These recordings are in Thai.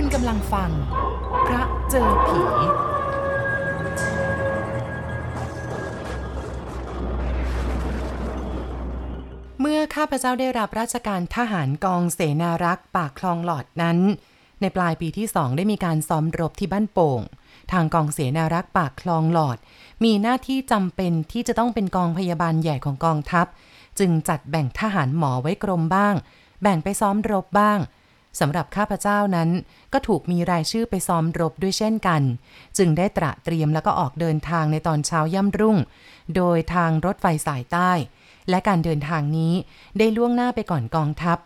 คุณกำลังฟัง พระเจอผี เมื่อข้าพเจ้าได้รับราชการทหารกองเสนารักษ์ปากคลองหลอดนั้น ในปลายปีที่สองได้มีการซ้อมรบที่บ้านโป่ง ทางกองเสนารักษ์ปากคลองหลอด มีหน้าที่จำเป็นที่จะต้องเป็นกองพยาบาลใหญ่ของกองทัพ จึงจัดแบ่งทหารหมอไว้กรมบ้าง แบ่งไปซ้อมรบบ้าง สำหรับข้าพเจ้านั้นก็ถูกมีรายชื่อไปซ้อมรบด้วยเช่นกัน จึงได้ตระเตรียมแล้วก็ออกเดินทางในตอนเช้าย่ำรุ่ง โดยทางรถไฟสายใต้ และการเดินทางนี้ได้ล่วงหน้าไปก่อนกองทัพ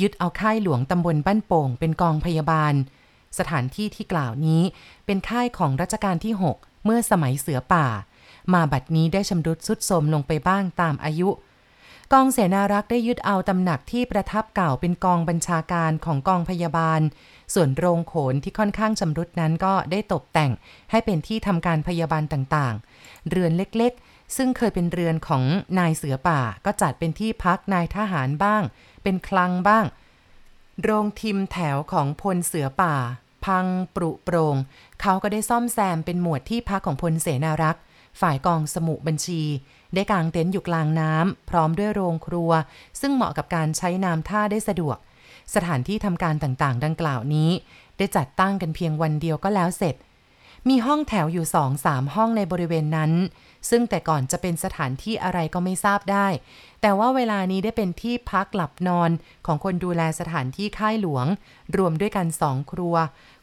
ยึดเอาค่ายหลวงตำบลบ้านโป่งเป็นกองพยาบาล สถานที่ที่กล่าวนี้เป็นค่ายของรัชกาลที่ 6 เมื่อสมัยเสือป่า มาบัดนี้ได้ชำรุดสุดโทรมลงไปบ้างตามอายุ กองเสนารักษ์ได้ยึดเอาตำหนักที่ประทับเก่าเป็นกองบัญชาการของกองพยาบาล ส่วนโรงโขนที่ค่อนข้างชำรุดนั้นก็ได้ตกแต่งให้เป็นที่ทำการพยาบาลต่างๆ เรือนเล็กๆ ซึ่งเคยเป็นเรือนของนายเสือป่า ก็จัดเป็นที่พักนายทหารบ้าง เป็นคลังบ้าง โรงทิมแถวของพลเสือป่า พังปรุโปรง เขาก็ได้ซ่อมแซมเป็นหมวดที่พักของพลเสนารักษ์ ฝ่ายกองสมุบัญชี ได้กางเต็นท์อยู่กลางน้ำพร้อมด้วยโรงครัว ซึ่งเหมาะกับการใช้น้ำท่าได้สะดวก สถานที่ทำการต่างๆ ดังกล่าวนี้ ได้จัดตั้งกันเพียงวันเดียวก็แล้วเสร็จ มีห้องแถวอยู่สองสามห้องในบริเวณนั้น ซึ่งแต่ก่อนจะเป็นสถานที่อะไรก็ไม่ทราบได้ แต่ว่าเวลานี้ได้เป็นที่พักหลับนอนของคนดูแลสถานที่ค่ายหลวง รวมด้วยกันสองครัว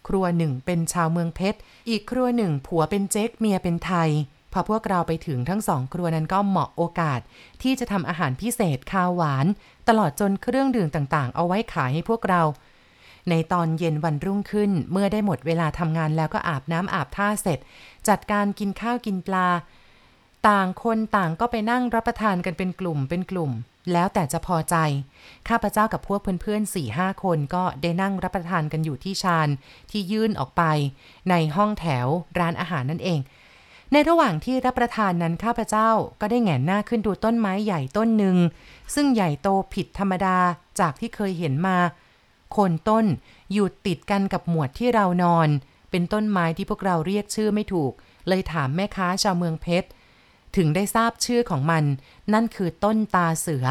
ครัวหนึ่งเป็นชาวเมืองเพชร อีกครัวหนึ่งผัวเป็นเจ๊กเมียเป็นไทย อพวกเราไปถึงทั้งสองครัวนั้นก็เหมาะโอกาส ที่จะทำอาหารพิเศษข้าวหวาน ตลอดจนเครื่องดื่มต่างๆ เอาไว้ขายให้พวกเรา ในตอนเย็นวันรุ่งขึ้นเมื่อได้หมดเวลาทำงานแล้วก็อาบน้ำอาบท่าเสร็จ จัดการกินข้าวกินปลา ต่างคนต่างก็ไปนั่งรับประทานกันเป็นกลุ่มเป็นกลุ่ม แล้วแต่จะพอใจ ข้าพเจ้ากับพวกเพื่อนๆสี่ห้าคนก็ได้นั่งรับประทานกันอยู่ที่ชานที่ยื่นออกไป ในห้องแถวร้านอาหารนั่นเอง ในระหว่างที่รับประทานนั้นข้าพเจ้าก็ได้แหงนหน้าขึ้นดูต้นไม้ใหญ่ต้นหนึ่ง ซึ่งใหญ่โตผิดธรรมดาจากที่เคยเห็นมาโคนต้นอยู่ติดกันกับหมวดที่เรานอน เป็นต้นไม้ที่พวกเราเรียกชื่อไม่ถูก เลยถามแม่ค้าชาวเมืองเพชร ถึงได้ทราบชื่อของมัน นั่นคือต้นตาเสือ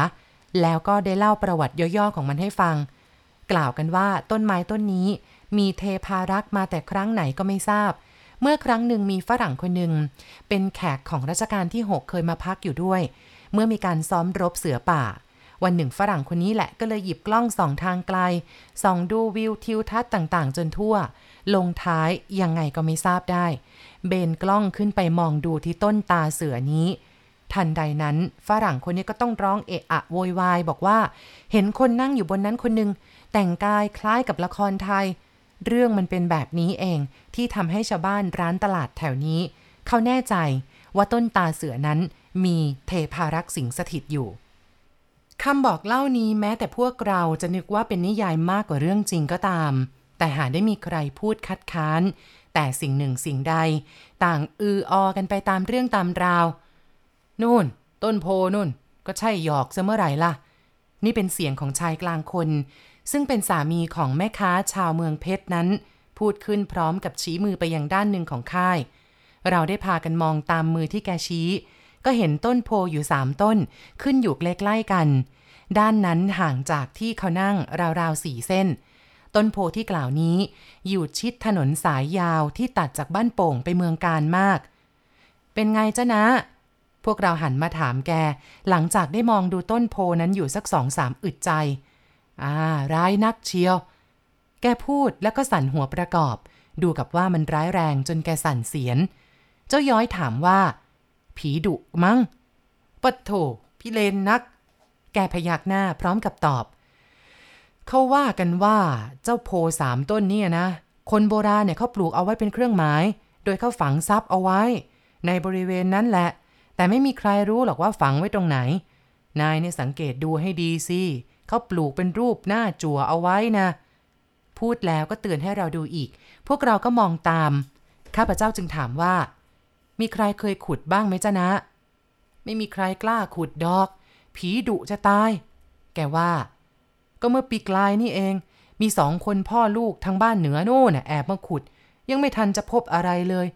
แล้วก็ได้เล่าประวัติย่อๆของมันให้ฟัง กล่าวกันว่าต้นไม้ต้นนี้มีเทพารักษ์มาแต่ครั้งไหนก็ไม่ทราบ เมื่อครั้งหนึ่งมีฝรั่งคนหนึ่งเป็นแขกของรัชกาลที่ 6 เคยมาพักอยู่ด้วย เมื่อมีการซ้อมรบเสือป่า วันหนึ่งฝรั่งคนนี้แหละก็เลยหยิบกล้องส่องทางไกลส่องดูวิวทิวทัศน์ต่างๆ จนทั่ว ลงท้ายยังไงก็ไม่ทราบได้ เบนกล้องขึ้นไปมองดูที่ต้นตาเสือนี้ทันใดนั้นฝรั่งคนนี้ก็ต้องร้องเอะอะโวยวายบอกว่า เห็นคนนั่งอยู่บนนั้นคนหนึ่งแต่งกายคล้ายกับละครไทย เรื่องมันเป็นแบบนี้เองที่ทำให้ชาวบ้านร้านตลาดแถวนี้ เขาแน่ใจว่าต้นตาเสือนั้นมีเทพารักษ์สิงสถิตอยู่คำบอกเล่านี้แม้แต่พวกเราจะนึกว่าเป็นนิยายมากกว่าเรื่องจริงก็ตาม แต่หาได้มีใครพูดคัดค้าน แต่สิ่งหนึ่งสิ่งใด ต่างอือออกันไปตามเรื่องตามราว นู่น ต้นโพนู่น ก็ใช่หยอกซะเมื่อไหร่ล่ะ นี่เป็นเสียงของชายกลางคน ซึ่งเป็นสามีของแม่ค้าชาวเมืองเพชรนั้น พูดขึ้นพร้อมกับชี้มือไปยังด้านหนึ่งของค่าย เราได้พากันมองตามมือที่แกชี้ ก็เห็นต้นโพอยู่สามต้น ขึ้นอยู่ใกล้ๆกัน ด้านนั้นห่างจากที่เขานั่งราวๆสี่เส้น ต้นโพที่กล่าวนี้ อยู่ชิดถนนสายยาวที่ตัดจากบ้านโป่งไปเมืองการมาก เป็นไงจ้ะนะพวกเราหันมาถามแก หลังจากได้มองดูต้นโพนั้นอยู่สักสองสามอึดใจ อ่า ร้ายนักเชียว แกพูดแล้วก็สั่นหัวประกอบ ดูกับว่ามันร้ายแรงจนแกสั่นเสียน เจ้าย้อยถามว่า ผีดุมั้งปัดโถพี่เลนนัก แกพยักหน้าพร้อมกับตอบ เขาว่ากันว่าเจ้าโพสามต้นเนี่ยนะ คนโบราณเนี่ยเขาปลูกเอาไว้เป็นเครื่องหมาย โดยเขาฝังซับเอาไว้ ในบริเวณนั้นแหละ แต่ไม่มีใครรู้หรอกว่าฝังไว้ตรงไหน นายเนี่ยสังเกตดูให้ดีสิ เขาปลูกเป็นรูปหน้าจั่วเอาไว้นะ พูดแล้วก็เตือนให้เราดูอีก พวกเราก็มองตาม ข้าพเจ้าจึงถามว่า มีใครเคยขุดบ้างไหมจ๊ะนะ ไม่มีใครกล้าขุดดอก ผีดุจะตาย แกว่า ก็เมื่อปีกลายนี่เอง มีสองคนพ่อลูกทางบ้านเหนือโน่นแอบมาขุด ยังไม่ทันจะพบอะไรเลย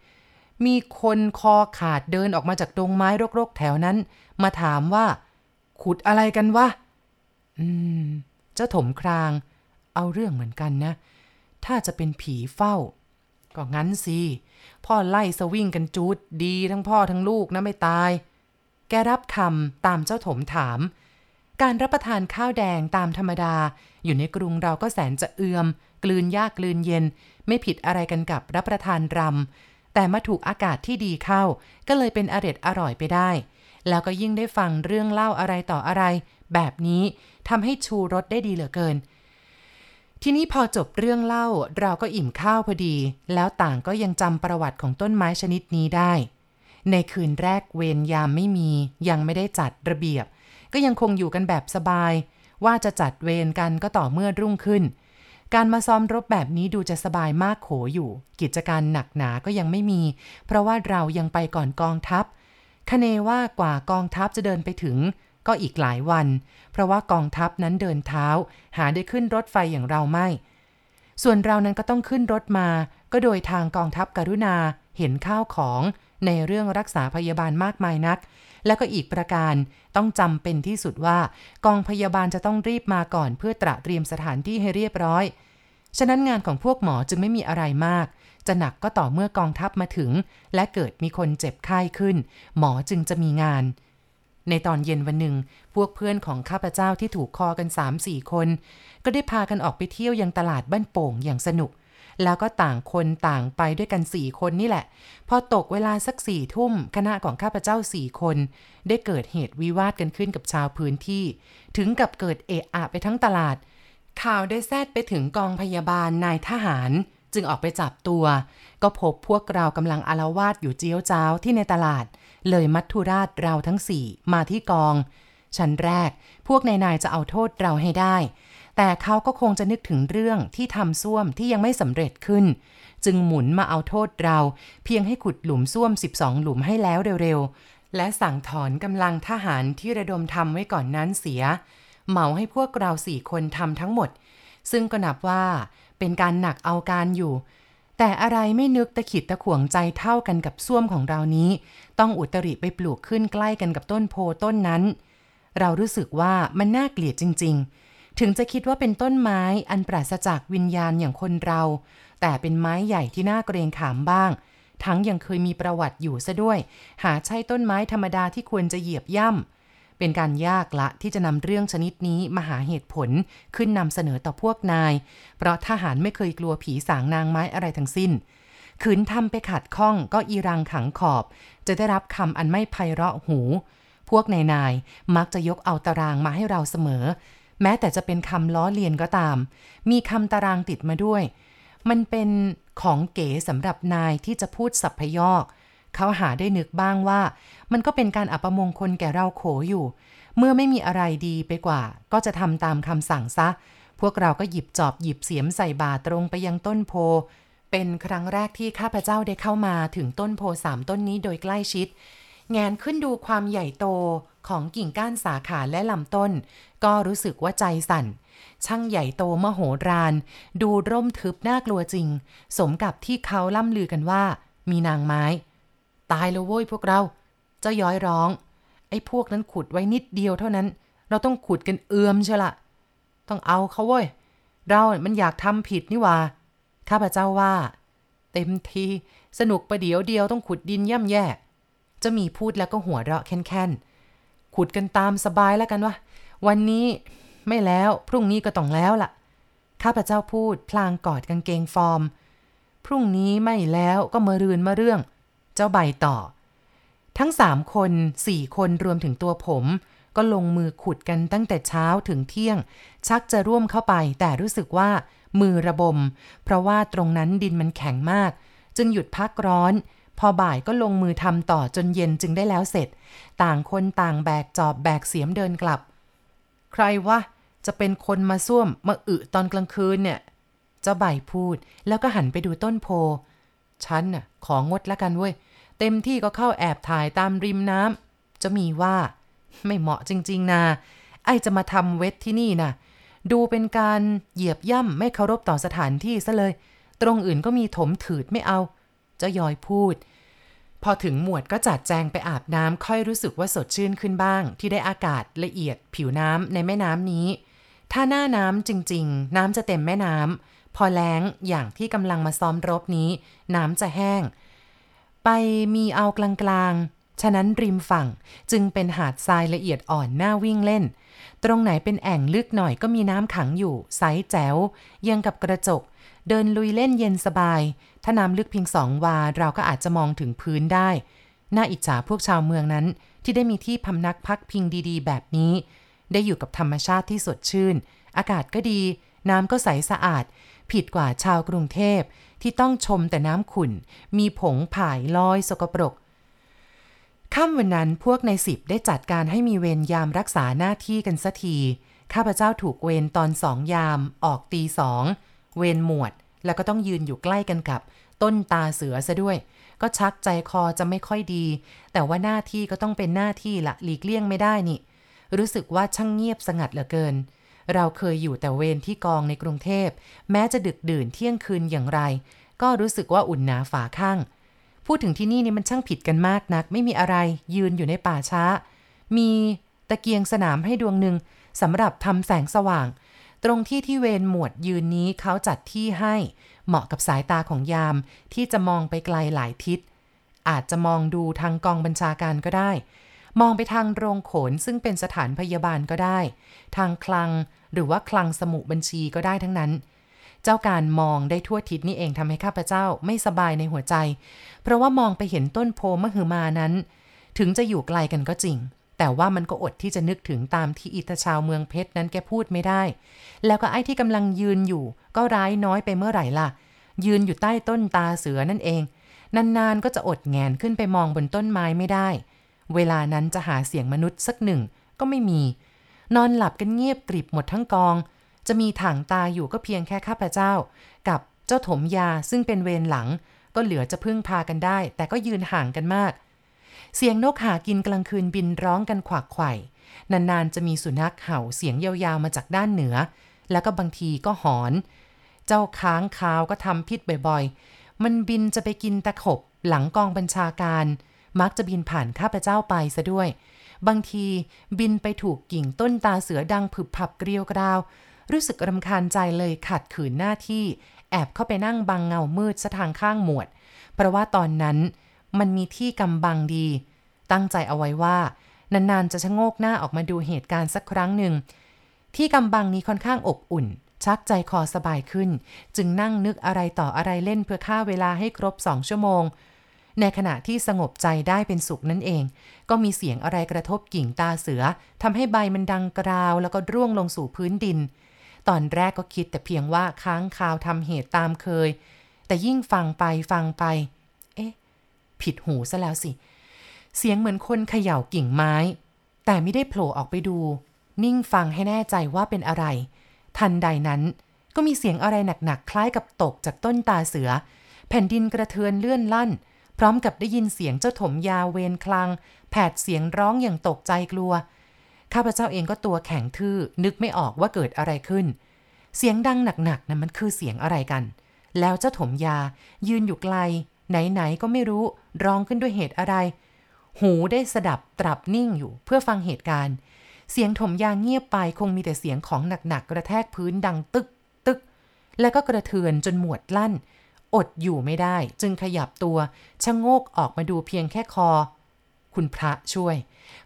มีคนคอขาดเดินออกมาจากดงไม้รกๆ แถวนั้น มาถามว่า ขุดอะไรกันวะ อืม เจ้าถมคราง เอาเรื่องเหมือนกันนะ ถ้าจะเป็นผีเฝ้า ก็งั้นสิ พ่อไล่สวิ่งกันจูดดีทั้งพ่อทั้งลูกนะไม่ตาย แกรับคำตามเจ้าถมถาม การรับประทานข้าวแดงตามธรรมดา อยู่ในกรุงเราก็แสนจะเอือม กลืนยากกลืนเย็น ไม่ผิดอะไรกันกับรับประทานรำแต่มาถูกอากาศที่ดีเข้า ก็เลยเป็นอร็ดอร่อยไปได้ แล้วก็ยิ่งได้ฟังเรื่องเล่าอะไรต่ออะไร แบบนี้ทำให้ชูรสได้ดีเหลือเกิน ทีนี้พอจบเรื่องเล่าเราก็อิ่มข้าวพอดี แล้วต่างก็ยังจำประวัติของต้นไม้ชนิดนี้ได้ ในคืนแรกเวรยามไม่มี ยังไม่ได้จัดระเบียบ ก็ยังคงอยู่กันแบบสบาย ว่าจะจัดเวรกันก็ต่อเมื่อรุ่งขึ้นการมาซ้อมรบแบบนี้ดูจะสบายมากโขอยู่ กิจการหนักหนาก็ยังไม่มี เพราะว่าเรายังไปก่อนกองทัพ คเนว่ากว่ากองทัพจะเดินไปถึง ก็อีกหลายวัน เพราะว่ากองทัพนั้นเดินเท้า หาได้ขึ้นรถไฟอย่างเราไม่ ส่วนเรานั้นก็ต้องขึ้นรถมา ก็โดยทางกองทัพกรุณาเห็นข้าวของในเรื่องรักษาพยาบาลมากมายนัก แล้วก็อีกประการต้องจำเป็นที่สุดว่า กองพยาบาลจะต้องรีบมาก่อนเพื่อตระเตรียมสถานที่ให้เรียบร้อย ฉะนั้นงานของพวกหมอจึงไม่มีอะไรมาก จะหนักก็ต่อเมื่อกองทัพมาถึง และเกิดมีคนเจ็บไข้ขึ้น หมอจึงจะมีงาน ในตอนเย็นวันหนึ่ง พวกเพื่อนของข้าพเจ้าที่ถูกคอกัน3-4คน ก็ได้พากันออกไปเที่ยวยังตลาดบ้านโป่งอย่างสนุกแล้วก็ต่างคนต่างไปด้วยกันสี่คนนี่แหละ พอตกเวลาสักสี่ทุ่ม คณะของข้าพเจ้าสี่คน ได้เกิดเหตุวิวาทกันขึ้นกับชาวพื้นที่ ถึงกับเกิดเอะอะไปทั้งตลาด ข่าวได้แซดไปถึงกองพยาบาลนายทหาร จึงออกไปจับตัว ก็พบพวกเรากำลังอารวาสอยู่เจียวจ้าวที่ในตลาด เลยมัทธุราชเราทั้งสี่มาที่กอง ชั้นแรกพวกนายนายจะเอาโทษเราให้ได้ แต่เขาก็คงจะนึกถึงเรื่องที่ทำส้วมที่ยังไม่สำเร็จขึ้น จึงหมุนมาเอาโทษเรา เพียงให้ขุดหลุมส้วม 12 หลุมให้แล้วเร็วๆ และสั่งถอนกำลังทหารที่ระดมทำไว้ก่อนนั้นเสีย เหมาให้พวกเราสี่คนทำทั้งหมดซึ่งก็นับว่า เป็นการหนักเอาการอยู่ แต่อะไรไม่นึกตะขิดตะขวงใจเท่ากันกับส้วมของเรานี้ ต้องอุตริไปปลูกขึ้นใกล้กันกับต้นโพต้นนั้น เรารู้สึกว่ามันน่าเกลียดจริง ๆ ถึงจะคิดว่าเป็นต้นไม้อันปราศจากวิญญาณอย่างคนเรา แต่เป็นไม้ใหญ่ที่น่าเกรงขามบ้าง ทั้งยังเคยมีประวัติอยู่ซะด้วย หาใช่ต้นไม้ธรรมดาที่ควรจะเหยียบย่ำ เป็นการยากละที่จะนำเรื่องชนิดนี้มาหาเหตุผลขึ้นนำเสนอต่อพวกนาย เพราะทหารไม่เคยกลัวผีสางนางไม้อะไรทั้งสิ้น ขืนทำไปขัดข้องก็อีรังขังขอบ จะได้รับคำอันไม่ไพเราะหู พวกนายนายมักจะยกเอาตารางมาให้เราเสมอ แม้แต่จะเป็นคำล้อเลียนก็ตาม มีคำตารางติดมาด้วย มันเป็นของเก๋สำหรับนายที่จะพูดสัพพยอก เขาหาได้นึกบ้างว่า มันก็เป็นการอัปมงคลแก่เราโขอยู่ เมื่อไม่มีอะไรดีไปกว่า ก็จะทำตามคำสั่งซะ พวกเราก็หยิบจอบหยิบเสียมใส่บาตรงไปยังต้นโพ เป็นครั้งแรกที่ข้าพเจ้าได้เข้ามาถึงต้นโพสามต้นนี้โดยใกล้ชิด แงนขึ้นดูความใหญ่โตของกิ่งก้านสาขาและลำต้น ก็รู้สึกว่าใจสั่น ช่างใหญ่โตมโหฬารดูร่มทึบน่ากลัวจริง สมกับที่เขาล่ำลือกันว่า มีนางไม้ ตายแล้วโว้ยพวกเรา เจ้าย้อยร้อง ไอ้พวกนั้นขุดไว้นิดเดียวเท่านั้น เราต้องขุดกันเอือมเชยวละต้องเอาเขาเว้ย เรามันอยากทำผิดนี่ว่า ข้าพเจ้าว่า เต็มที สนุกประเดี๋ยวเดียวต้องขุดดินย่ำแย่ จะมีพูดแล้วก็หัวเราะแค้นๆ ขุดกันตามสบายแล้วกันวะ วันนี้ไม่แล้ว พรุ่งนี้ก็ต้องแล้วล่ะ ข้าพเจ้าพูดพลางกอดกางเกงฟอร์ม พรุ่งนี้ไม่แล้วก็มารืนมาเรื่อง เจ้าใบต่อ ทั้งสามคนสี่คนรวมถึงตัวผม ก็ลงมือขุดกันตั้งแต่เช้าถึงเที่ยง ชักจะร่วมเข้าไป แต่รู้สึกว่ามือระบม เพราะว่าตรงนั้นดินมันแข็งมาก จึงหยุดพักร้อน พอบ่ายก็ลงมือทำต่อจนเย็นจึงได้แล้วเสร็จ ต่างคนต่างแบกจอบแบกเสียมเดินกลับ ใครวะจะเป็นคนมาส้วมมาอึตอนกลางคืนเนี่ย เจ้าใบพูดแล้วก็หันไปดูต้นโพ ฉันน่ะของดละกันเว้ย เต็มที่ก็เข้าแอบถ่ายตามริมน้ำจะมีว่า ไม่เหมาะจริง ๆนะไอจะมาทำเวทที่นี่นะดูเป็นการเหยียบย่ำไม่เคารพต่อสถานที่ซะเลย ตรงอื่นก็มีถมถืดไม่เอาเจ้ายอยพูด พอถึงหมวดก็จัดแจงไปอาบน้ำค่อยรู้สึกว่าสดชื่นขึ้นบ้าง ที่ได้อากาศละเอียดผิวน้ำในแม่น้ำนี้ ถ้าหน้าน้ำจริง ๆ น้ำจะเต็มแม่น้ำ พอแล้งอย่างที่กำลังมาซ้อมรบนี้ น้ำจะแห้ง ไปมีเอากลางๆ ฉะนั้นริมฝั่งจึงเป็นหาดทรายละเอียดอ่อนน่าวิ่งเล่น ตรงไหนเป็นแอ่งลึกหน่อยก็มีน้ำขังอยู่ใสแจ๋วยังกับกระจก เดินลุยเล่นเย็นสบาย ถ้าน้ำลึกเพียงสองวาเราก็อาจจะมองถึงพื้นได้ น่าอิจฉาพวกชาวเมืองนั้น ที่ได้มีที่พำนักพักพิงดีๆ แบบนี้ ได้อยู่กับธรรมชาติที่สดชื่น อากาศก็ดี น้ำก็ใสสะอาด ผิดกว่าชาวกรุงเทพที่ต้องชมแต่น้ำขุ่น มีผงผายลอยสกปรกค่ำวันนั้นพวกในสิบได้จัดการให้มีเวรยามรักษาหน้าที่กันสักที ข้าพเจ้าถูกเวรตอนสองยาม ออกตีสอง เวรหมวด แล้วก็ต้องยืนอยู่ใกล้กันกับ ต้นตาเสือซะด้วย ก็ชักใจคอจะไม่ค่อยดี แต่ว่าหน้าที่ก็ต้องเป็นหน้าที่ละหลีกเลี่ยงไม่ได้นี่ รู้สึกว่าช่างเงียบสงัดเหลือเกิน เราเคยอยู่แต่เวรที่กองในกรุงเทพ แม้จะดึกดื่นเที่ยงคืนอย่างไร ก็รู้สึกว่าอุ่นหนาฝาข้าง พูดถึงที่นี่นี่มันช่างผิดกันมากนัก ไม่มีอะไรยืนอยู่ในป่าช้า มีตะเกียงสนามให้ดวงหนึ่งสำหรับทำแสงสว่าง ตรงที่ที่เวรหมวดยืนนี้เขาจัดที่ให้ เหมาะกับสายตาของยาม ที่จะมองไปไกลหลายทิศ อาจจะมองดูทางกองบัญชาการก็ได้ มองไปทางโรงโขนซึ่งเป็นสถานพยาบาลก็ได้ ทางคลังหรือว่าคลังสมุบัญชีก็ได้ทั้งนั้น เจ้าการมองได้ทั่วทิศนี่เองทำให้ข้าพเจ้าไม่สบายในหัวใจ เพราะว่ามองไปเห็นต้นโพมหือมานั้น ถึงจะอยู่ไกลกันก็จริง แต่ว่ามันก็อดที่จะนึกถึงตามที่อิตาชาวเมืองเพชรนั้นแกพูดไม่ได้ แล้วก็ไอ้ที่กำลังยืนอยู่ ก็ร้ายน้อยไปเมื่อไหร่ล่ะ ยืนอยู่ใต้ต้นตาเสือนั่นเองนานๆก็จะอดแงนขึ้นไปมองบนต้นไม้ไม่ได้ เวลานั้นจะหาเสียงมนุษย์สักหนึ่งก็ไม่มี นอนหลับกันเงียบกริบหมดทั้งกอง จะมีถังตาอยู่ก็เพียงแค่ข้าพเจ้า กับเจ้าถมยาซึ่งเป็นเวรหลัง ก็เหลือจะพึ่งพากันได้ แต่ก็ยืนห่างกันมาก เสียงนกหากินกลางคืนบินร้องกันขวักไขว่นานๆ จะมีสุนัขเห่าเสียงยาวๆมาจากด้านเหนือ แล้วก็บางทีก็หอน เจ้าค้างคาวก็ทำพิษบ่อยๆ มันบินจะไปกินตะขบหลังกองบัญชาการ มักจะบินผ่านข้าพเจ้าไปซะด้วย บางทีบินไปถูกกิ่งต้นตาเสือดังผึบผับเกลียวกราว รู้สึกรำคาญใจเลยขัดขืนหน้าที่ แอบเข้าไปนั่งบังเงามืดซะทางข้างหมวด เพราะว่าตอนนั้นมันมีที่กำบังดี ตั้งใจเอาไว้ว่า นานๆจะชะโงกหน้าออกมาดูเหตุการณ์สักครั้งหนึ่ง ที่กำบังนี้ค่อนข้างอบอุ่นชักใจคอสบายขึ้น จึงนั่งนึกอะไรต่ออะไรเล่นเพื่อฆ่าเวลาให้ครบสองชั่วโมง ในขณะที่สงบใจได้เป็นสุขนั่นเอง ก็มีเสียงอะไรกระทบกิ่งตาเสือทำให้ใบมันดังกราวแล้วก็ร่วงลงสู่พื้นดิน ตอนแรกก็คิดแต่เพียงว่าค้างคาวทำเหตุตามเคย แต่ยิ่งฟังไปฟังไป เอ๊ะ ผิดหูซะแล้วสิ เสียงเหมือนคนเขย่ากิ่งไม้ แต่ไม่ได้โผล่ออกไปดู นิ่งฟังให้แน่ใจว่าเป็นอะไร ทันใดนั้นก็มีเสียงอะไรหนักๆคล้ายกับตกจากต้นตาเสือ แผ่นดินกระเทือนเลื่อนลั่น ร้อมกับได้ยินเสียงเจ้าถมยาเวนคลัง แผดเสียงร้องอย่างตกใจกลัว ข้าพเจ้าเองก็ตัวแข็งทื่อ นึกไม่ออกว่าเกิดอะไรขึ้น เสียงดังหนักๆนะั้นมันคือเสียงอะไรกัน แล้วเจ้าถมยายืนอยู่ไกล ไหนๆก็ไม่รู้ร้องขึ้นด้วยเหตุอะไร หูได้สดับตรับนิ่งอยู่เพื่อฟังเหตุการณ์ เสียงถมยาเงียบไปคงมีแต่เสียงของหนักๆกระแทกพื้นดังตึกตึก แล้วก็กระเทือนจนหมวดลั่น อดอยู่ไม่ได้ จึงขยับตัวชะโงกออกมาดูเพียงแค่คอ คุณพระช่วย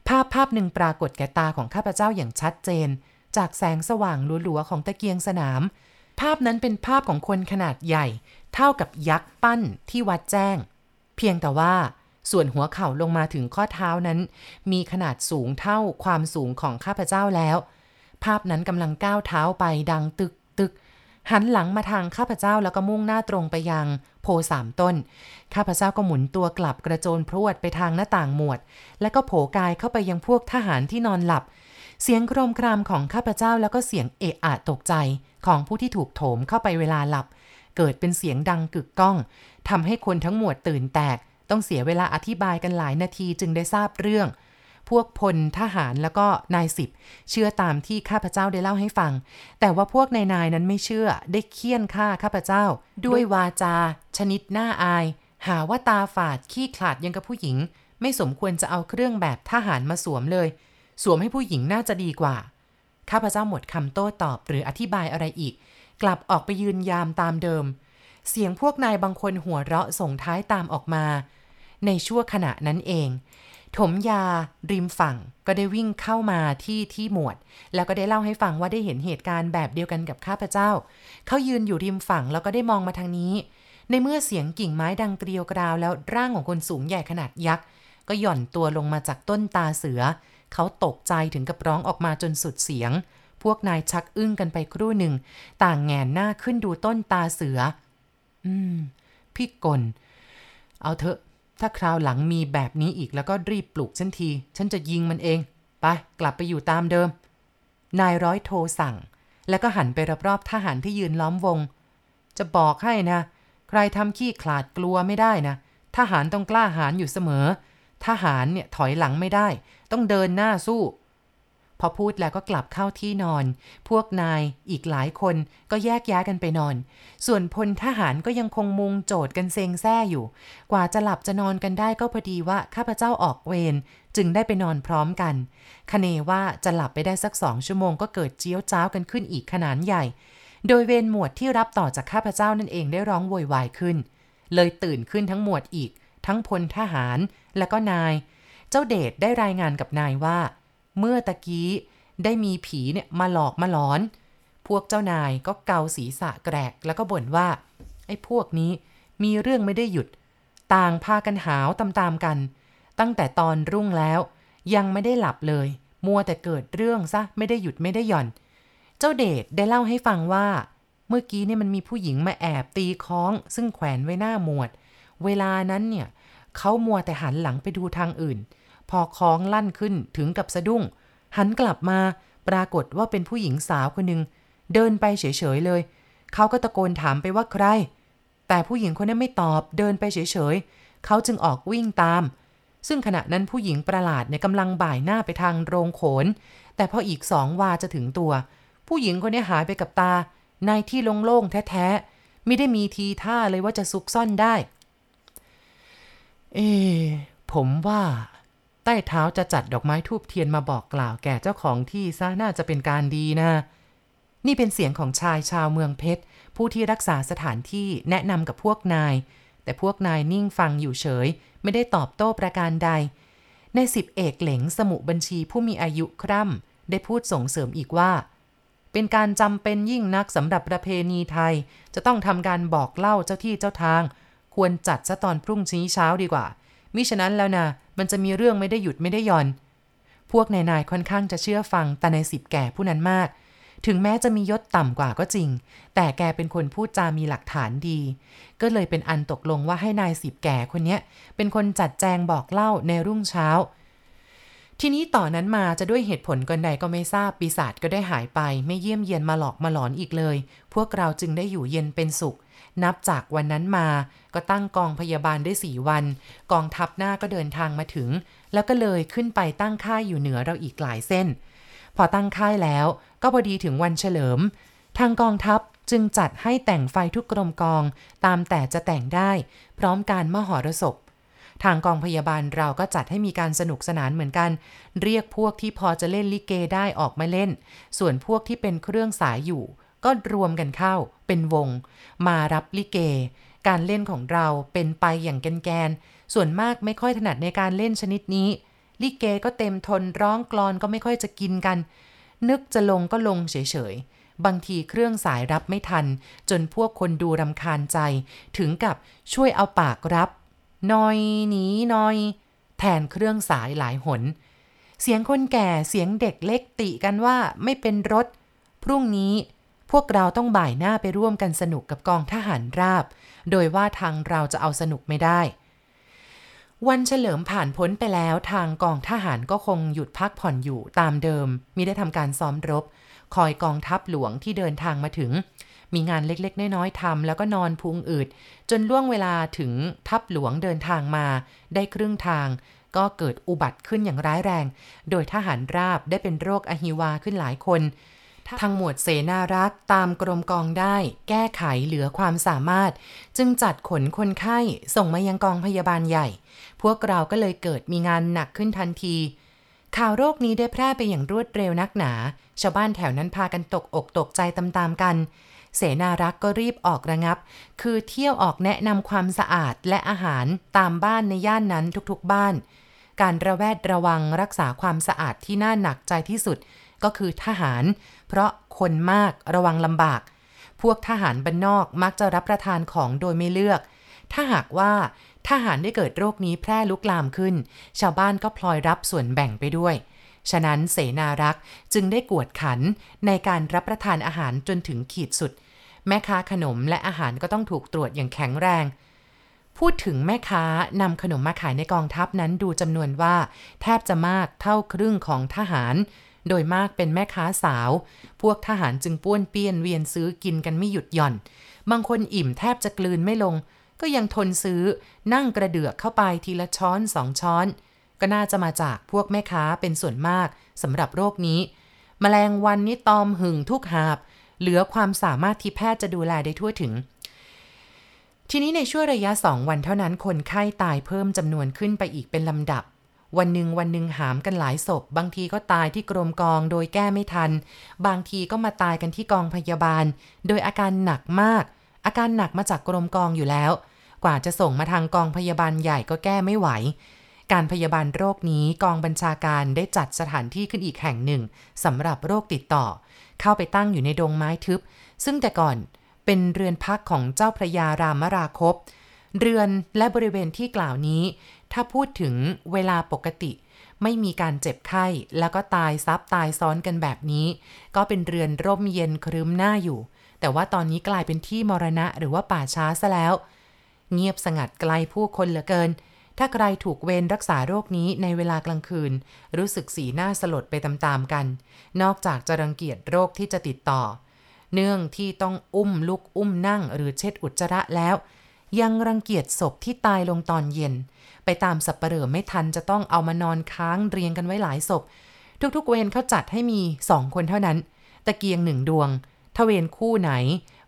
ภาพภาพหนึ่งปรากฏแก่ตาของข้าพเจ้าอย่างชัดเจน จากแสงสว่างหลัวๆของตะเกียงสนาม ภาพนั้นเป็นภาพของคนขนาดใหญ่ เท่ากับยักษ์ปั้นที่วัดแจ้ง เพียงแต่ว่าส่วนหัวเข่าลงมาถึงข้อเท้านั้น มีขนาดสูงเท่าความสูงของข้าพเจ้าแล้ว ภาพนั้นกำลังก้าวเท้าไปดังตึกตึก หันหลังมาทางข้าพเจ้าแล้วก็มุ่งหน้าตรงไปยังโพสามต้น ข้าพเจ้าก็หมุนตัวกลับกระโจนพรวดไปทางหน้าต่างหมวด แล้วก็โผกายเข้าไปยังพวกทหารที่นอนหลับ เสียงโครมครามของข้าพเจ้าแล้วก็เสียงเอะอะตกใจของผู้ที่ถูกโถมเข้าไปเวลาหลับ เกิดเป็นเสียงดังกึกก้องทำให้คนทั้งหมวดตื่นแตก ต้องเสียเวลาอธิบายกันหลายนาทีจึงได้ทราบเรื่อง พวกพลทหารแล้วก็นายสิบ เชื่อตามที่ข้าพเจ้าได้เล่าให้ฟัง แต่ว่าพวกนายนายนั้นไม่เชื่อได้เคี่ยนฆ่าข้าพเจ้า ด้วยวาจา ชนิดหน้าอาย หาว่าตาฝาดขี้ขลาดยังกับผู้หญิง ไม่สมควรจะเอาเครื่องแบบทหารมาสวมเลย สวมให้ผู้หญิงน่าจะดีกว่า ข้าพเจ้าหมดคำโต้ตอบหรืออธิบายอะไรอีก กลับออกไปยืนยามตามเดิม เสียงพวกนายบางคนหัวเราะส่งท้ายตามออกมา ในชั่วขณะนั้นเอง ถมยาริมฝั่ง ก็ได้วิ่งเข้ามาที่ที่หมวด แล้วก็ได้เล่าให้ฟังว่าได้เห็นเหตุการณ์แบบเดียวกันกับข้าพเจ้า เขายืนอยู่ริมฝั่งแล้วก็ได้มองมาทางนี้ ในเมื่อเสียงกิ่งไม้ดังเกลียวกราวแล้วร่างของคนสูงใหญ่ขนาดยักษ์ ก็หย่อนตัวลงมาจากต้นตาเสือ เขาตกใจถึงกับร้องออกมาจนสุดเสียง พวกนายชักอึ้งกันไปครู่หนึ่ง ต่างแงนหน้าขึ้นดูต้นตาเสือ อืม พี่กลเอาเถอะ ถ้าคราวหลังมีแบบนี้อีกแล้วก็รีบปลุกฉันที ฉันจะยิงมันเอง ไป กลับไปอยู่ตามเดิม นายร้อยโทสั่ง แล้วก็หันไปรอบๆทหารที่ยืนล้อมวง จะบอกให้นะ ใครทำขี้ขลาดกลัวไม่ได้นะทหารต้องกล้าหาญอยู่เสมอ ทหารเนี่ยถอยหลังไม่ได้ ต้องเดินหน้าสู้ พอพูดแล้วก็กลับเข้าที่นอน พวกนายอีกหลายคนก็แยกย้ายกันไปนอน ส่วนพลทหารก็ยังคงมุงโจดกันเซงแซ่อยู่ กว่าจะหลับจะนอนกันได้ก็พอดีว่าข้าพเจ้าออกเวรจึงได้ไปนอนพร้อมกัน คเนว่าจะหลับไปได้สักสองชั่วโมงก็เกิดเจี้ยวจ้าวกันขึ้นอีกขนาดใหญ่ โดยเวรหมวดที่รับต่อจากข้าพเจ้านั่นเองได้ร้องโวยวายขึ้น เลยตื่นขึ้นทั้งหมวดอีก ทั้งพลทหารและก็นาย เจ้าเดชได้รายงานกับนายว่า เมื่อตะกี้ได้มีผีเนี่ยมาหลอกมาหลอน พวกเจ้านายก็เกาศีรษะแกรก แล้วก็บ่นว่า ไอ้พวกนี้มีเรื่องไม่ได้หยุด ต่างพากันหาวตามๆกัน ตั้งแต่ตอนรุ่งแล้วยังไม่ได้หลับเลย มัวแต่เกิดเรื่องซะไม่ได้หยุดไม่ได้หย่อน เจ้าเดชได้เล่าให้ฟังว่า เมื่อกี้เนี่ยมันมีผู้หญิงมาแอบตีค้อง ซึ่งแขวนไว้หน้าหมวด เวลานั้นเนี่ยเขามัวแต่หันหลังไปดูทางอื่น พอคล้องลั่นขึ้นถึงกับสะดุ้ง หันกลับมาปรากฏว่าเป็นผู้หญิงสาวคนหนึ่งเดินไปเฉยๆเลย เขาก็ตะโกนถามไปว่าใคร แต่ผู้หญิงคนนั้นไม่ตอบเดินไปเฉยๆ เขาจึงออกวิ่งตาม ซึ่งขณะนั้นผู้หญิงประหลาดเนี่ยกำลังบ่ายหน้าไปทางโรงโขน แต่พออีกสองวาจะถึงตัว ผู้หญิงคนนี้หายไปกับตา ในที่โล่งๆแท้ๆไม่ได้มีทีท่าเลยว่าจะซุกซ่อนได้ เอ ผมว่า ใต้เท้าจะจัดดอกไม้ทูบเทียนมาบอกกล่าวแก่เจ้าของที่ซะน่าจะเป็นการดีนะ นี่เป็นเสียงของชายชาวเมืองเพชร ผู้ที่รักษาสถานที่แนะนำกับพวกนาย แต่พวกนายนิ่งฟังอยู่เฉย ไม่ได้ตอบโต้ประการใด ในสิบเอกเหลงสมุบัญชีผู้มีอายุคร่ำได้พูดส่งเสริมอีกว่า เป็นการจำเป็นยิ่งนักสำหรับประเพณีไทย จะต้องทำการบอกเล่าเจ้าที่เจ้าทาง ควรจัดซะตอนพรุ่งนี้เช้าดีกว่า มิฉะนั้นแล้วนะมันจะมีเรื่องไม่ได้หยุดไม่ได้หย่อน พวกนายนายค่อนข้างจะเชื่อฟังแต่ในสิบแก่ผู้นั้นมาก ถึงแม้จะมียศต่ำกว่าก็จริง แต่แกเป็นคนพูดจามีหลักฐานดี ก็เลยเป็นอันตกลงว่าให้นายสิบแก่คนเนี้ยเป็นคนจัดแจงบอกเล่าในรุ่งเช้า ทีนี้ต่อนนั้นมาจะด้วยเหตุผลกันใดก็ไม่ทราบปีศาจก็ได้หายไป ไม่เยี่ยมเยียนมาหลอกมาหลอนอีกเลย พวกเราจึงได้อยู่เย็นเป็นสุข นับจากวันนั้นมาก็ตั้งกองพยาบาลได้สี่วัน กองทัพหน้าก็เดินทางมาถึง แล้วก็เลยขึ้นไปตั้งค่ายอยู่เหนือเราอีกหลายเส้น พอตั้งค่ายแล้วก็พอดีถึงวันเฉลิม ทางกองทัพจึงจัดให้แต่งไฟทุกกรมกอง ตามแต่จะแต่งได้ พร้อมการมหรสพทางกองพยาบาลเราก็จัดให้มีการสนุกสนานเหมือนกัน เรียกพวกที่พอจะเล่นลิเกได้ออกมาเล่น ส่วนพวกที่เป็นเครื่องสายอยู่ ก็รวมกันเข้าเป็นวง มารับลิเก การเล่นของเราเป็นไปอย่างแกนๆส่วนมากไม่ค่อยถนัดในการเล่นชนิดนี้ ลิเกก็เต็มทนร้องกลอนก็ไม่ค่อยจะกินกัน นึกจะลงก็ลงเฉยๆ บางทีเครื่องสายรับไม่ทัน จนพวกคนดูรำคาญใจ ถึงกับช่วยเอาปากรับหนอยหนีหนอย แทนเครื่องสายหลายหน เสียงคนแก่เสียงเด็กเล็กติกันว่าไม่เป็นรถ พรุ่งนี้ วกเราต้องบ่ายหน้าไปร่วมกันสนุกกับกองทหารราบ โดยว่าทางเราจะเอาสนุกไม่ได้ วันเฉลิมผ่านพ้นไปแล้วทางกองทหารก็คงหยุดพักผ่อนอยู่ตามเดิมมิได้ทำการซ้อมรบ คอยกองทัพหลวงที่เดินทางมาถึง มีงานเล็กๆ น้อยๆทำแล้วก็นอนพุงอืดจนล่วงเวลาถึงทัพหลวงเดินทางมาได้ครึ่งทางก็เกิดอุบัติขึ้นอย่างร้ายแรง โดยทหารราบได้เป็นโรคอหิวาขึ้นหลายคน ทางหมวดเสนารักษ์ตามกรมกองได้ แก้ไขเหลือความสามารถ จึงจัดขนคนไข้ส่งมายังกองพยาบาลใหญ่ พวกเราก็เลยเกิดมีงานหนักขึ้นทันที ข่าวโรคนี้ได้แพร่ไปอย่างรวดเร็วนักหนา ชาวบ้านแถวนั้นพากันตกอกตกใจตามๆกัน เสนารักษ์ก็รีบออกระงับ คือเที่ยวออกแนะนำความสะอาดและอาหารตามบ้านในย่านนั้นทุกๆบ้านการระแวดระวังรักษาความสะอาดที่น่าหนักใจที่สุด ก็คือทหาร ราะคนมากระวังลำบาก พวกทหารบ้านนอกมักจะรับประทานของโดยไม่เลือก ถ้าหากว่าทหารได้เกิดโรคนี้แพร่ลุกลามขึ้น ชาวบ้านก็พลอยรับส่วนแบ่งไปด้วย ฉะนั้นเสนารักษ์จึงได้กวดขันในการรับประทานอาหารจนถึงขีดสุด แม่ค้าขนมและอาหารก็ต้องถูกตรวจอย่างแข็งแรง พูดถึงแม่ค้านำขนมมาขายในกองทัพนั้นดูจำนวนว่า แทบจะมากเท่าครึ่งของทหาร โดยมากเป็นแม่ค้าสาว พวกทหารจึงป้วนเปี้ยนเวียนซื้อกินกันไม่หยุดหย่อน บางคนอิ่มแทบจะกลืนไม่ลง ก็ยังทนซื้อนั่งกระเดือกเข้าไปทีละช้อนสองช้อน ก็น่าจะมาจากพวกแม่ค้าเป็นส่วนมากสำหรับโรคนี้มแมลงวันนี้ตอมหึงทุกหาบ เหลือความสามารถที่แพทย์จะดูแลได้ทั่วถึง ทีนี้ในช่วงระยะสองวันเท่านั้นคนไข้ตายเพิ่มจำนวนขึ้นไปอีกเป็นลำดับ วันหนึ่งวันหนึ่งหามกันหลายศพ บางทีก็ตายที่กรมกองโดยแก้ไม่ทัน บางทีก็มาตายกันที่กองพยาบาล โดยอาการหนักมาก อาการหนักมาจากกรมกองอยู่แล้ว กว่าจะส่งมาทางกองพยาบาลใหญ่ก็แก้ไม่ไหว การพยาบาลโรคนี้กองบัญชาการได้จัดสถานที่ขึ้นอีกแห่งหนึ่งสำหรับโรคติดต่อ เข้าไปตั้งอยู่ในดงไม้ทึบ ซึ่งแต่ก่อนเป็นเรือนพักของเจ้าพระยารามราคบเรือนและบริเวณที่กล่าวนี้ ถ้าพูดถึงเวลาปกติ ไม่มีการเจ็บไข้แล้วก็ตายซับตายซ้อนกันแบบนี้ ก็เป็นเรือนร่มเย็นครึ้มหน้าอยู่ แต่ว่าตอนนี้กลายเป็นที่มรณะหรือว่าป่าช้าซะแล้ว เงียบสงัดไกลผู้คนเหลือเกิน ถ้าใครถูกเวรรักษาโรคนี้ในเวลากลางคืน รู้สึกสีหน้าสลดไปตามๆกัน นอกจากจะรังเกียจโรคที่จะติดต่อ เนื่องที่ต้องอุ้มลุกอุ้มนั่งหรือเช็ดอุจจาระแล้ว ยังรังเกียจศพที่ตายลงตอนเย็น ไปตามสับเปลือไม่ทันจะต้องเอามานอนค้างเรียงกันไว้หลายศพ ทุกๆเวรเขาจัดให้มีสองคนเท่านั้น ตะเกียงหนึ่งดวงถ้าเวรคู่ไหน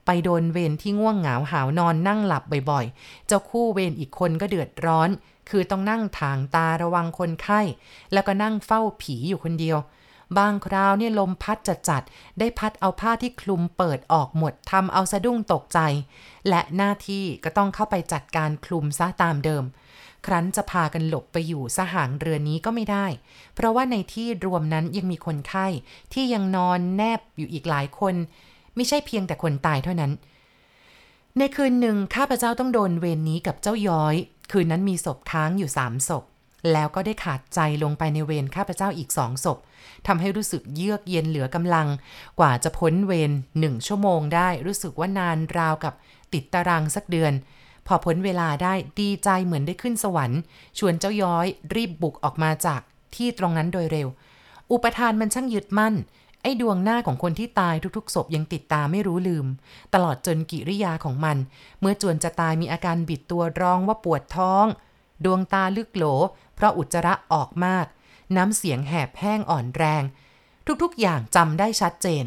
ไปโดนเวรที่ง่วงเหงาหาวนอนนั่งหลับบ่อยๆ เจ้าคู่เวรอีกคนก็เดือดร้อน คือต้องนั่งทางตาระวังคนไข้ แล้วก็นั่งเฝ้าผีอยู่คนเดียว บางคราวเนี่ยลมพัดจัดจัดได้พัดเอาผ้าที่คลุมเปิดออกหมดทำเอาสะดุ้งตกใจ และหน้าที่ก็ต้องเข้าไปจัดการคลุมซะตามเดิม ครั้นจะพากันหลบไปอยู่สหางเรือนนี้ก็ไม่ได้ เพราะว่าในที่รวมนั้นยังมีคนไข้ที่ยังนอนแนบอยู่อีกหลายคน ไม่ใช่เพียงแต่คนตายเท่านั้นในคืนหนึ่งข้าพเจ้าต้องโดนเวรนนี้กับเจ้าย้อย คืนนั้นมีศพค้างอยู่สามศพ แล้วก็ได้ขาดใจลงไปในเวรข้าพเจ้าอีกสองศพทำให้รู้สึกเยือกเย็นเหลือกำลัง กว่าจะพ้นเวรหนึ่งชั่วโมงได้รู้สึกว่านานราวกับติดตารางสักเดือน พอพ้นเวลาได้ดีใจเหมือนได้ขึ้นสวรรค์ ชวนเจ้าย้อยรีบบุกออกมาจากที่ตรงนั้นโดยเร็ว อุปทานมันช่างยึดมั่น ไอ้ดวงหน้าของคนที่ตายทุกๆศพยังติดตาไม่รู้ลืม ตลอดจนกิริยาของมัน เมื่อจวนจะตายมีอาการบิดตัวร้องว่าปวดท้อง ดวงตาลึกโหล เพราะอุจจาระออกมาก น้ำเสียงแหบแห้งอ่อนแรง ทุกๆ อย่างจำได้ชัดเจน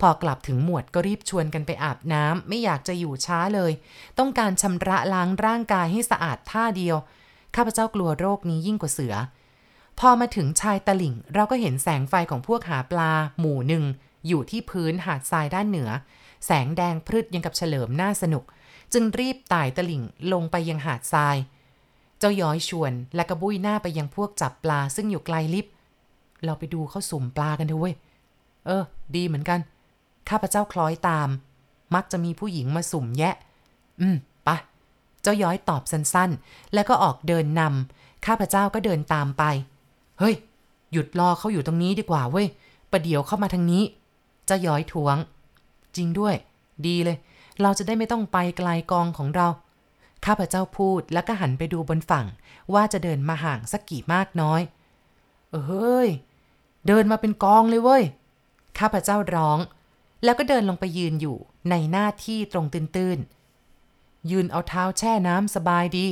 พอกลับถึงหมวดก็รีบชวนกันไปอาบน้ำไม่อยากจะอยู่ช้าเลย ต้องการชำระล้างร่างกายให้สะอาดท่าเดียว ข้าพเจ้ากลัวโรคนี้ยิ่งกว่าเสือ พอมาถึงชายตลิ่ง เราก็เห็นแสงไฟของพวกหาปลา หมู่หนึ่ง อยู่ที่พื้นหาดทรายด้านเหนือ แสงแดงพรึดยังกับเฉลิมน่าสนุก จึงรีบไต่ตลิ่งลงไปยังหาดทราย เจ้าย้อยชวน และกระบุยหน้าไปยังพวกจับปลาซึ่งอยู่ไกลลิบ เราไปดูเขาสุ่มปลากันเถอะเว้ย เออ ดีเหมือนกัน ข้าพเจ้าคล้อยตาม มักจะมีผู้หญิงมาสุ่มแยะ อืมปะ เจ้าย้อยตอบสั้นๆ แล้วก็ออกเดินนำข้าพเจ้าก็เดินตามไป เฮ้ย หยุดรอเขาอยู่ตรงนี้ดีกว่าเว้ย ประเดี๋ยวเข้ามาทางนี้ เจ้าย้อยทวง จริงด้วย ดีเลย เราจะได้ไม่ต้องไปไกลกองของเรา ข้าพเจ้าพูดแล้วก็หันไปดูบนฝั่ง ว่าจะเดินมาห่างสักกี่มากน้อย เอ้ย เดินมาเป็นกองเลยเว้ย ข้าพเจ้าร้อง แล้วก็เดินลงไปยืนอยู่ในหน้าที่ตรงตื้นๆ ยืนเอาเท้าแช่น้ำสบายดี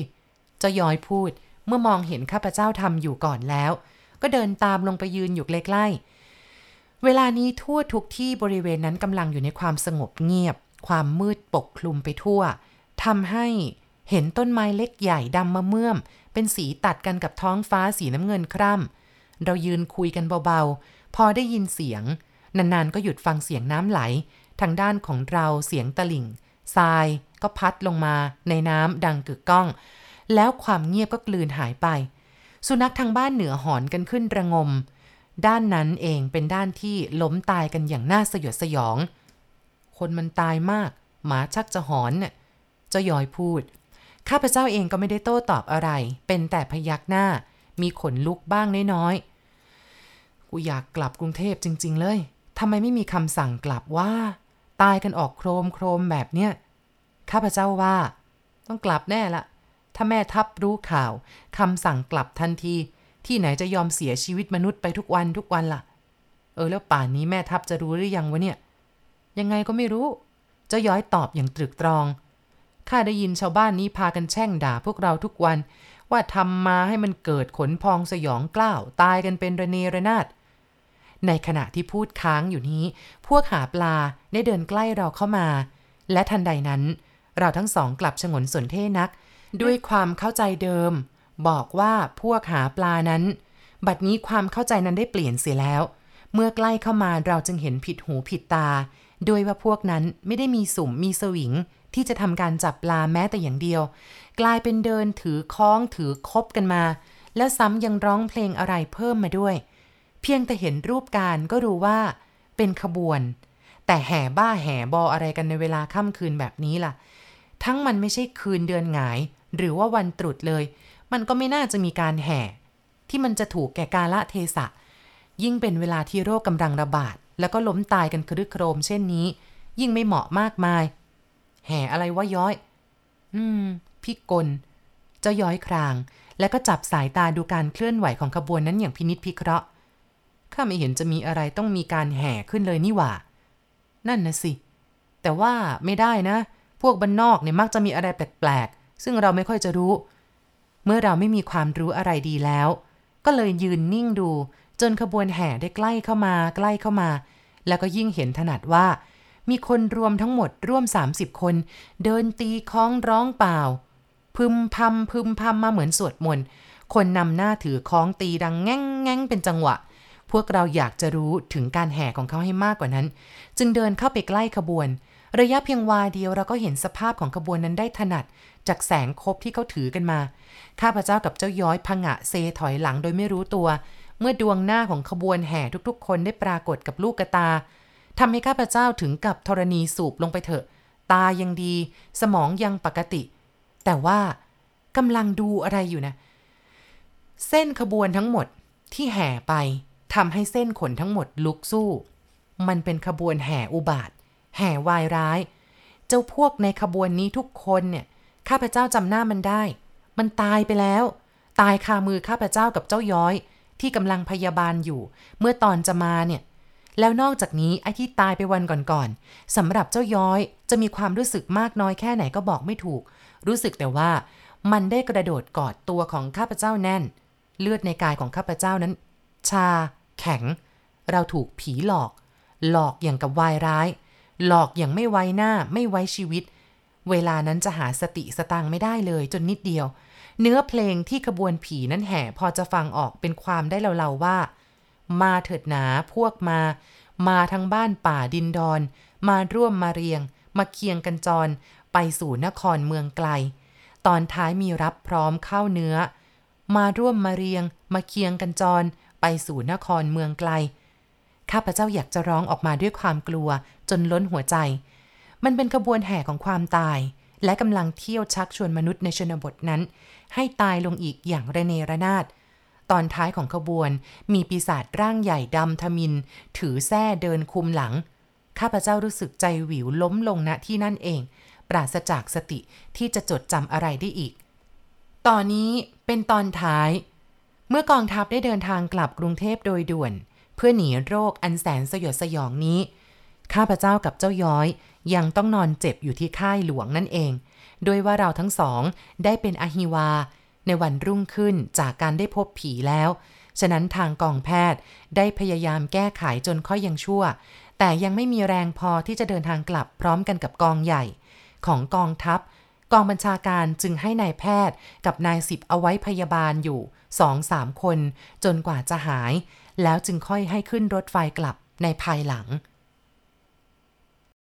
เจ้าย้อยพูดเมื่อมองเห็นข้าพเจ้าทำอยู่ก่อนแล้ว ก็เดินตามลงไปยืนอยู่ใกล้ๆ เวลานี้ทั่วทุกที่บริเวณนั้นกำลังอยู่ในความสงบเงียบ ความมืดปกคลุมไปทั่วทำให้ เห็นต้นไม้เล็กใหญ่ดำมะเมื่อม เป็นสีตัดกันกับท้องฟ้าสีน้ำเงินคร่ำ เรายืนคุยกันเบาๆ พอได้ยินเสียง นานๆ ก็หยุดฟังเสียงน้ำไหล ทางด้านของเราเสียงตะลิ่งทรายก็พัดลงมาในน้ำดังกึกก้อง แล้วความเงียบก็กลืนหายไป สุนัขทางบ้านเหนือหอนกันขึ้นระงม ด้านนั้นเองเป็นด้านที่ล้มตายกันอย่างน่าสยดสยอง คนมันตายมาก หมาชักจะหอนเน่จ้ายอยพูด ข้าพเจ้าเองก็ไม่ได้โต้ตอบอะไร เป็นแต่พยักหน้า มีขนลุกบ้างน้อยๆ กูอยากกลับกรุงเทพจริง ๆ เลย ทำไมไม่มีคำสั่งกลับว่า ตายกันออกโครมโครมแบบเนี้ย ข้าพเจ้าว่า ต้องกลับแน่ละ ถ้าแม่ทัพรู้ข่าวคำสั่งกลับทันที ที่ไหนจะยอมเสียชีวิตมนุษย์ไปทุกวันทุกวันล่ะ เออแล้วป่านนี้แม่ทัพจะรู้หรือยังวะเนี่ย ยังไงก็ไม่รู้ เจ้าย้อยตอบอย่างตรึกตรอง ข้าได้ยินชาวบ้านนี้พากันแช่งด่าพวกเราทุกวัน ว่าทำมาให้มันเกิดขนพองสยองกล้าวตายกันเป็นระเนระนาดในขณะที่พูดค้างอยู่นี้ พวกหาปลาได้เดินใกล้เราเข้ามา และทันใดนั้น เราทั้งสองกลับฉงนสนเท่นัก ด้วยความเข้าใจเดิม บอกว่าพวกหาปลานั้น บัดนี้ความเข้าใจนั้นได้เปลี่ยนเสียแล้ว เมื่อใกล้เข้ามาเราจึงเห็นผิดหูผิดตา โดยว่าพวกนั้นไม่ได้มีสุ่มมีสวิง ที่จะทำการจับปลาแม้แต่อย่างเดียว กลายเป็นเดินถือค้องถือคบกันมา แล้วซ้ำยังร้องเพลงอะไรเพิ่มมาด้วย เพียงแต่เห็นรูปการก็รู้ว่า เป็นขบวน แต่แห่บ้าแห่บออะไรกันในเวลาค่ำคืนแบบนี้ล่ะ ทั้งมันไม่ใช่คืนเดือนหงาย หรือว่าวันตรุษเลย มันก็ไม่น่าจะมีการแห่ ที่มันจะถูกแก่กาละเทศะ ยิ่งเป็นเวลาที่โรคกำลังระบาด แล้วก็ล้มตายกันครึกโครมเช่นนี้ ยิ่งไม่เหมาะมากมาย แห่อะไรวะย้อย อืม พี่กล เจ้าย้อยคราง แล้วก็จับสายตาดูการเคลื่อนไหวของขบวนนั้นอย่างพินิษพิเคราะห์ ข้าไม่เห็นจะมีอะไรต้องมีการแห่ขึ้นเลยนี่หว่า นั่นนะสิ แต่ว่าไม่ได้นะ พวกบ้านนอกเนี่ยมักจะมีอะไรแปลกๆ ซึ่งเราไม่ค่อยจะรู้ เมื่อเราไม่มีความรู้อะไรดีแล้ว ก็เลยยืนนิ่งดู จนขบวนแห่ได้ใกล้เข้ามา ใกล้เข้ามา แล้วก็ยิ่งเห็นถนัดว่า มีคนรวมทั้งหมดร่วม 30 คน เดินตีคล้องร้องเปล่า พึมพำพึมพำมาเหมือนสวดมนต์ คนนำหน้าถือคล้องตีดังแง่งแง่งเป็นจังหวะ พวกเราอยากจะรู้ถึงการแห่ของเขาให้มากกว่านั้น จึงเดินเข้าไปใกล้ขบวน ระยะเพียงวาเดียวเราก็เห็นสภาพของขบวนนั้นได้ถนัด จากแสงคบที่เขาถือกันมา ข้าพเจ้ากับเจ้าย้อยพังะเซถอยหลังโดยไม่รู้ตัว เมื่อดวงหน้าของขบวนแห่ทุกๆ คนได้ปรากฏกับลูกกระตา ทำให้ข้าพเจ้าถึงกับธรณีสูบลงไปเถอะ ตายังดี สมองยังปกติ แต่ว่ากำลังดูอะไรอยู่นะ เส้นขบวนทั้งหมดที่แห่ไปทำให้เส้นขนทั้งหมดลุกสู้ มันเป็นขบวนแห่อุบาท แห่วายร้าย เจ้าพวกในขบวนนี้ทุกคนเนี่ยข้าพเจ้าจำหน้ามันได้ มันตายไปแล้ว ตายคามือข้าพเจ้ากับเจ้าย้อย ที่กำลังพยาบาลอยู่ เมื่อตอนจะมาเนี่ย แล้วนอกจากนี้ไอ้ที่ตายไปวันก่อนๆสำหรับเจ้าย้อยจะมีความรู้สึกมากน้อยแค่ไหนก็บอกไม่ถูก รู้สึกแต่ว่ามันได้กระโดดกอดตัวของข้าพเจ้าแน่น เลือดในกายของข้าพเจ้านั้น ชา แข็ง เราถูกผีหลอก หลอกอย่างกับวายร้าย หลอกอย่างไม่ไว้หน้าไม่ไว้ชีวิต เวลานั้นจะหาสติสตังไม่ได้เลยจนนิดเดียว เนื้อเพลงที่ขบวนผีนั้นแห่พอจะฟังออกเป็นความได้เล่าๆว่า มาเถิดหนาพวกมา มาทั้งบ้านป่าดินดอน มาร่วมมาเรียง มาเคียงกันจร ไปสู่นครเมืองไกล ตอนท้ายมีรับพร้อมข้าวเนื้อ มาร่วมมาเรียง มาเคียงกันจร ไปสู่นครเมืองไกล ข้าพเจ้าอยากจะร้องออกมาด้วยความกลัวจนล้นหัวใจ มันเป็นขบวนแห่ของความตาย และกำลังเที่ยวชักชวนมนุษย์ในชนบทนั้น ให้ตายลงอีกอย่างระเนระนาด ตอนท้ายของขบวน มีปีศาจร่างใหญ่ดำทมิน ถือแส้เดินคุมหลัง ข้าพเจ้ารู้สึกใจหวิวล้มลงณที่นั่นเอง ปราศจากสติที่จะจดจำอะไรได้อีกตอนนี้เป็นตอนท้าย เมื่อกองทัพได้เดินทางกลับกรุงเทพโดยด่วน เพื่อหนีโรคอันแสนสยดสยองนี้ ข้าพเจ้ากับเจ้าย้อยยังต้องนอนเจ็บอยู่ที่ค่ายหลวงนั่นเองโดยว่าเราทั้งสองได้เป็นอหิวา ในวันรุ่งขึ้นจากการได้พบผีแล้ว ฉะนั้นทางกองแพทย์ได้พยายามแก้ไขจนค่อยยังชั่ว แต่ยังไม่มีแรงพอที่จะเดินทางกลับพร้อมกันกับกองใหญ่ ของกองทัพ กองบัญชาการจึงให้นายแพทย์กับนายสิบเอาไว้พยาบาลอยู่สองสามคน จนกว่าจะหาย แล้วจึงค่อยให้ขึ้นรถไฟกลับในภายหลัง